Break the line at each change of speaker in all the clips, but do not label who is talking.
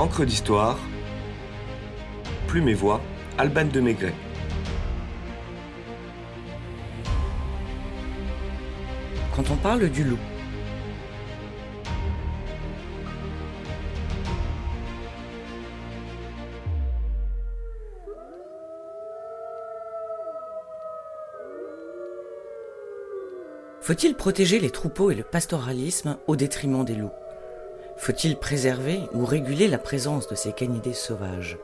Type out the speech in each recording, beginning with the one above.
Encre d'histoire, Plume et Voix, Alban de Maigret.
Quand on parle du loup, Faut-il protéger les troupeaux et le pastoralisme au détriment des loups? Faut-il préserver ou réguler la présence de ces canidés sauvages?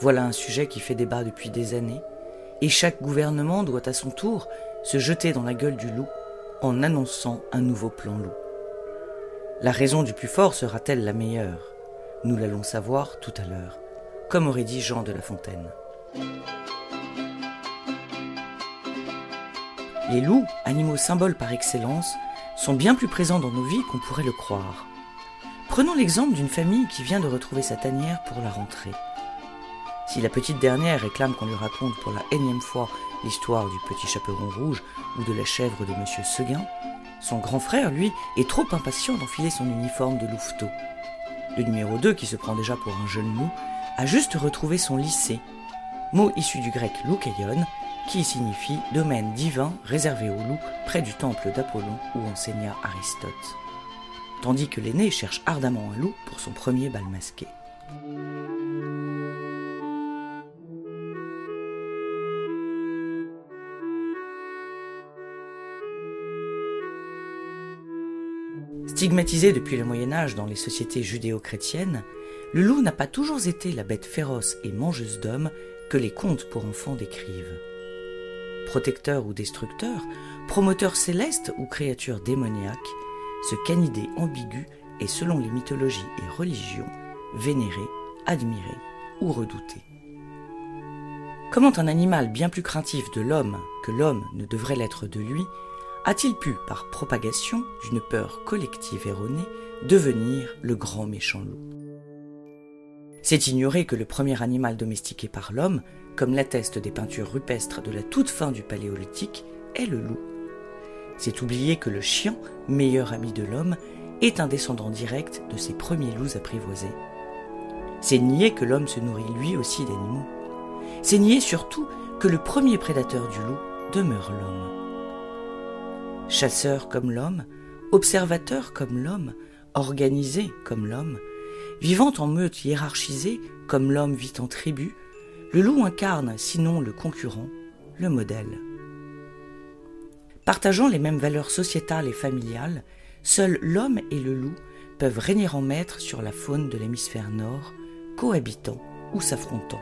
Voilà un sujet qui fait débat depuis des années, et chaque gouvernement doit à son tour se jeter dans la gueule du loup en annonçant un nouveau plan loup. La raison du plus fort sera-t-elle la meilleure? Nous l'allons savoir tout à l'heure, comme aurait dit Jean de La Fontaine. Les loups, animaux symboles par excellence, sont bien plus présents dans nos vies qu'on pourrait le croire. Prenons l'exemple d'une famille qui vient de retrouver sa tanière pour la rentrée. Si la petite dernière réclame qu'on lui raconte pour la énième fois l'histoire du petit chaperon rouge ou de la chèvre de Monsieur Seguin, son grand frère, lui, est trop impatient d'enfiler son uniforme de louveteau. Le numéro 2, qui se prend déjà pour un jeune loup, a juste retrouvé son lycée, mot issu du grec loukaïon, qui signifie domaine divin réservé aux loups près du temple d'Apollon où enseigna Aristote. Tandis que l'aîné cherche ardemment un loup pour son premier bal masqué. Stigmatisé depuis le Moyen Âge dans les sociétés judéo-chrétiennes, le loup n'a pas toujours été la bête féroce et mangeuse d'hommes que les contes pour enfants décrivent protecteur ou destructeur, promoteur céleste ou créature démoniaque, ce canidé ambigu est selon les mythologies et religions vénéré, admiré ou redouté. Comment un animal bien plus craintif de l'homme que l'homme ne devrait l'être de lui a-t-il pu, par propagation d'une peur collective erronée, devenir le grand méchant loup? C'est ignorer que le premier animal domestiqué par l'homme comme l'attestent des peintures rupestres de la toute fin du paléolithique, est le loup. C'est oublier que le chien, meilleur ami de l'homme, est un descendant direct de ses premiers loups apprivoisés. C'est nier que l'homme se nourrit lui aussi d'animaux. C'est nier surtout que le premier prédateur du loup demeure l'homme. Chasseur comme l'homme, observateur comme l'homme, organisé comme l'homme, vivant en meute hiérarchisée comme l'homme vit en tribu, le loup incarne, sinon le concurrent, le modèle. Partageant les mêmes valeurs sociétales et familiales, seuls l'homme et le loup peuvent régner en maître sur la faune de l'hémisphère nord, cohabitant ou s'affrontant.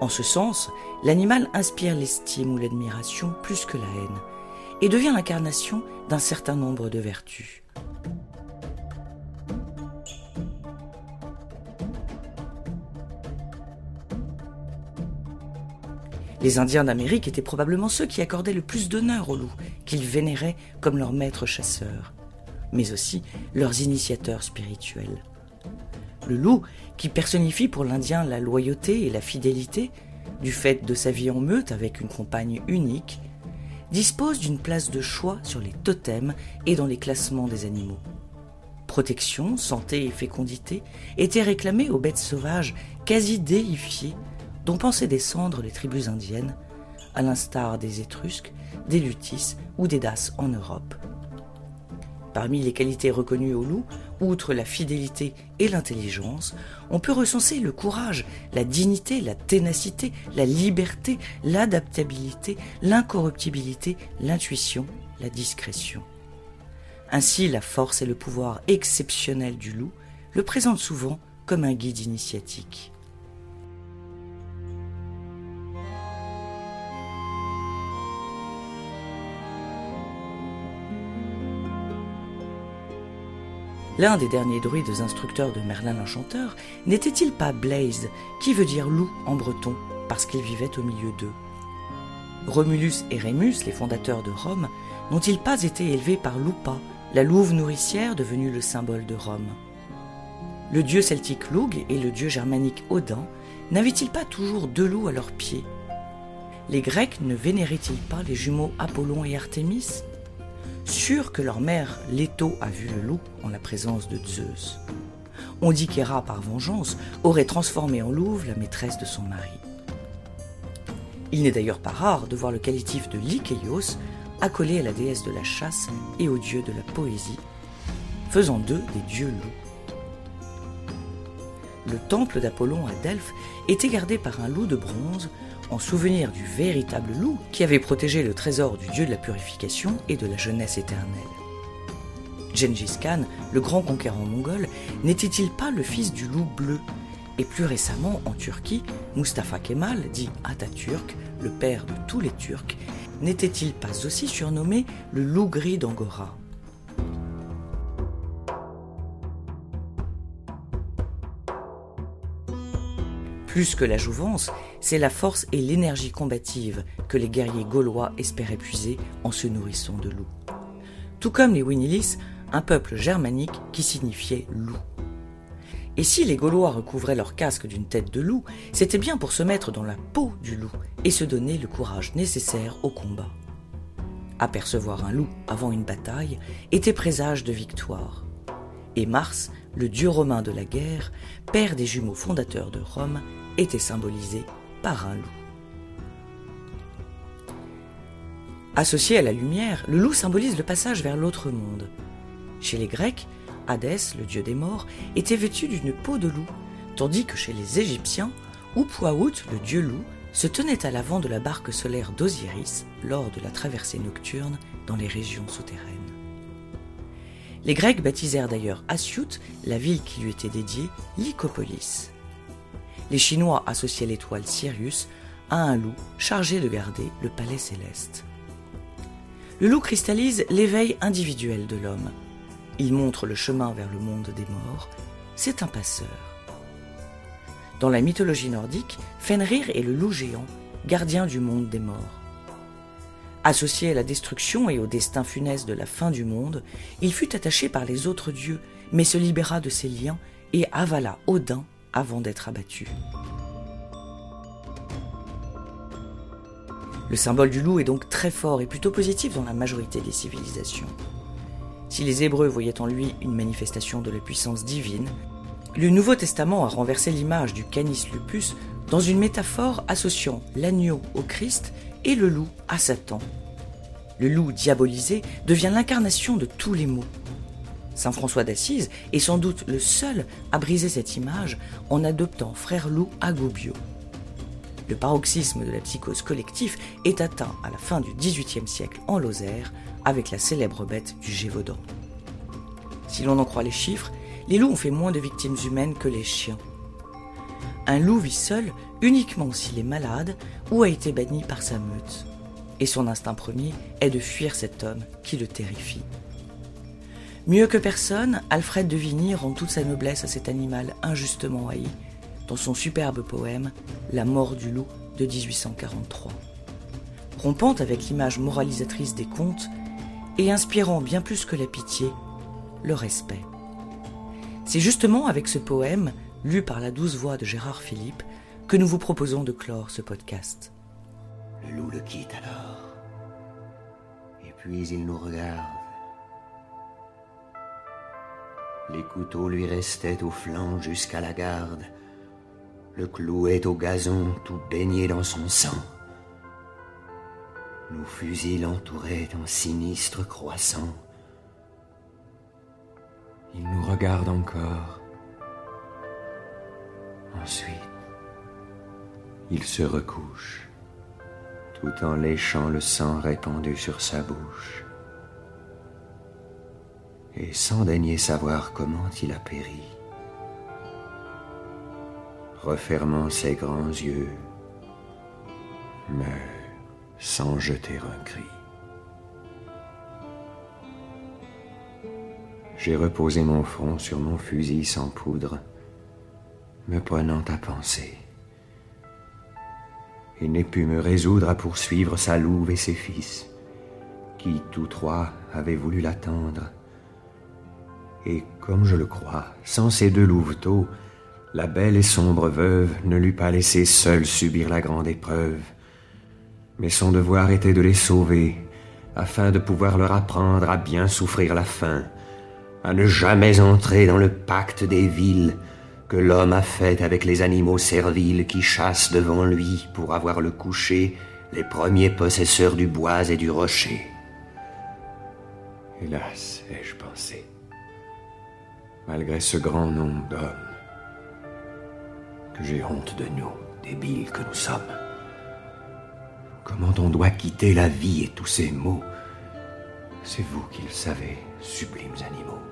En ce sens, l'animal inspire l'estime ou l'admiration plus que la haine, et devient l'incarnation d'un certain nombre de vertus. Les Indiens d'Amérique étaient probablement ceux qui accordaient le plus d'honneur aux loups, qu'ils vénéraient comme leurs maîtres chasseurs, mais aussi leurs initiateurs spirituels. Le loup, qui personnifie pour l'Indien la loyauté et la fidélité, du fait de sa vie en meute avec une compagne unique, dispose d'une place de choix sur les totems et dans les classements des animaux. Protection, santé et fécondité étaient réclamées aux bêtes sauvages quasi déifiées dont pensaient descendre les tribus indiennes, à l'instar des Étrusques, des Lutis ou des Daces en Europe. Parmi les qualités reconnues au loup, outre la fidélité et l'intelligence, on peut recenser le courage, la dignité, la ténacité, la liberté, l'adaptabilité, l'incorruptibilité, l'intuition, la discrétion. Ainsi, la force et le pouvoir exceptionnel du loup le présentent souvent comme un guide initiatique. L'un des derniers druides instructeurs de Merlin l'Enchanteur n'était-il pas Blaise, qui veut dire loup en breton, parce qu'il vivait au milieu d'eux Romulus et Rémus, les fondateurs de Rome, n'ont-ils pas été élevés par Lupa, la louve nourricière devenue le symbole de Rome Le dieu celtique Lug et le dieu germanique Odin n'avaient-ils pas toujours deux loups à leurs pieds Les Grecs ne vénéraient-ils pas les jumeaux Apollon et Artémis Sûr que leur mère Leto a vu le loup en la présence de Zeus. On dit qu'Héra, par vengeance, aurait transformé en louve la maîtresse de son mari. Il n'est d'ailleurs pas rare de voir le qualitif de Lykéios accolé à la déesse de la chasse et au dieu de la poésie, faisant d'eux des dieux loups. Le temple d'Apollon à Delphes était gardé par un loup de bronze en souvenir du véritable loup qui avait protégé le trésor du dieu de la purification et de la jeunesse éternelle. Gengis Khan, le grand conquérant mongol, n'était-il pas le fils du loup bleu? Et plus récemment, en Turquie, Mustafa Kemal, dit Atatürk, le père de tous les Turcs, n'était-il pas aussi surnommé le loup gris d'Angora? Plus que la jouvence, c'est la force et l'énergie combative que les guerriers gaulois espéraient puiser en se nourrissant de loups. Tout comme les Winilis, un peuple germanique qui signifiait loup. Et si les Gaulois recouvraient leur casque d'une tête de loup, c'était bien pour se mettre dans la peau du loup et se donner le courage nécessaire au combat. Apercevoir un loup avant une bataille était présage de victoire. Et Mars, le dieu romain de la guerre, père des jumeaux fondateurs de Rome, était symbolisé par un loup. Associé à la lumière, le loup symbolise le passage vers l'autre monde. Chez les Grecs, Hadès, le dieu des morts, était vêtu d'une peau de loup, tandis que chez les Égyptiens, Upwaout, le dieu loup, se tenait à l'avant de la barque solaire d'Osiris lors de la traversée nocturne dans les régions souterraines. Les Grecs baptisèrent d'ailleurs Asyut, la ville qui lui était dédiée, Lycopolis. Les Chinois associaient l'étoile Sirius à un loup chargé de garder le palais céleste. Le loup cristallise l'éveil individuel de l'homme, il montre le chemin vers le monde des morts. C'est un passeur. Dans la mythologie nordique, Fenrir est le loup géant, gardien du monde des morts. Associé à la destruction et au destin funeste de la fin du monde, il fut attaché par les autres dieux, mais se libéra de ses liens et avala Odin avant d'être abattu. Le symbole du loup est donc très fort et plutôt positif dans la majorité des civilisations. Si les Hébreux voyaient en lui une manifestation de la puissance divine, le Nouveau Testament a renversé l'image du canis lupus dans une métaphore associant l'agneau au Christ et le loup à Satan. Le loup diabolisé devient l'incarnation de tous les maux. Saint François d'Assise est sans doute le seul à briser cette image en adoptant Frère Loup à. Le paroxysme de la psychose collective est atteint à la fin du XVIIIe siècle en Lozère avec la célèbre bête du Gévaudan. Si l'on en croit les chiffres, les loups ont fait moins de victimes humaines que les chiens. Un loup vit seul uniquement s'il est malade ou a été banni par sa meute. Et son instinct premier est de fuir cet homme qui le terrifie. Mieux que personne, Alfred de Vigny rend toute sa noblesse à cet animal injustement haï dans son superbe poème La mort du loup de 1843. Rompant avec l'image moralisatrice des contes, et inspirant bien plus que la pitié, le respect. C'est justement avec ce poème, lu par la douce voix de Gérard Philippe, que nous vous proposons de clore ce podcast.
Le loup le quitte alors, et puis il nous regarde. Les couteaux lui restaient au flanc jusqu'à la garde, le clouait au gazon tout baigné dans son sang. Nos fusils l'entouraient en sinistre croissant. Il nous regarde encore. Ensuite, il se recouche, tout en léchant le sang répandu sur sa bouche. Et sans daigner savoir comment il a péri, refermant ses grands yeux, meurt sans jeter un cri. J'ai reposé mon front sur mon fusil sans poudre, me prenant à penser. Et n'ai pu me résoudre à poursuivre sa louve et ses fils, qui tous trois avaient voulu l'attendre. Et comme je le crois, sans ces deux louveteaux, la belle et sombre veuve ne l'eût pas laissé seule subir la grande épreuve mais son devoir était de les sauver, afin de pouvoir leur apprendre à bien souffrir la faim, à ne jamais entrer dans le pacte des villes que l'homme a fait avec les animaux serviles qui chassent devant lui pour avoir le coucher les premiers possesseurs du bois et du rocher. Hélas, ai-je pensé, malgré ce grand nombre d'hommes, que j'ai honte de nous, débiles que nous sommes. Comment on doit quitter la vie et tous ces maux? C'est vous qui le savez, sublimes animaux.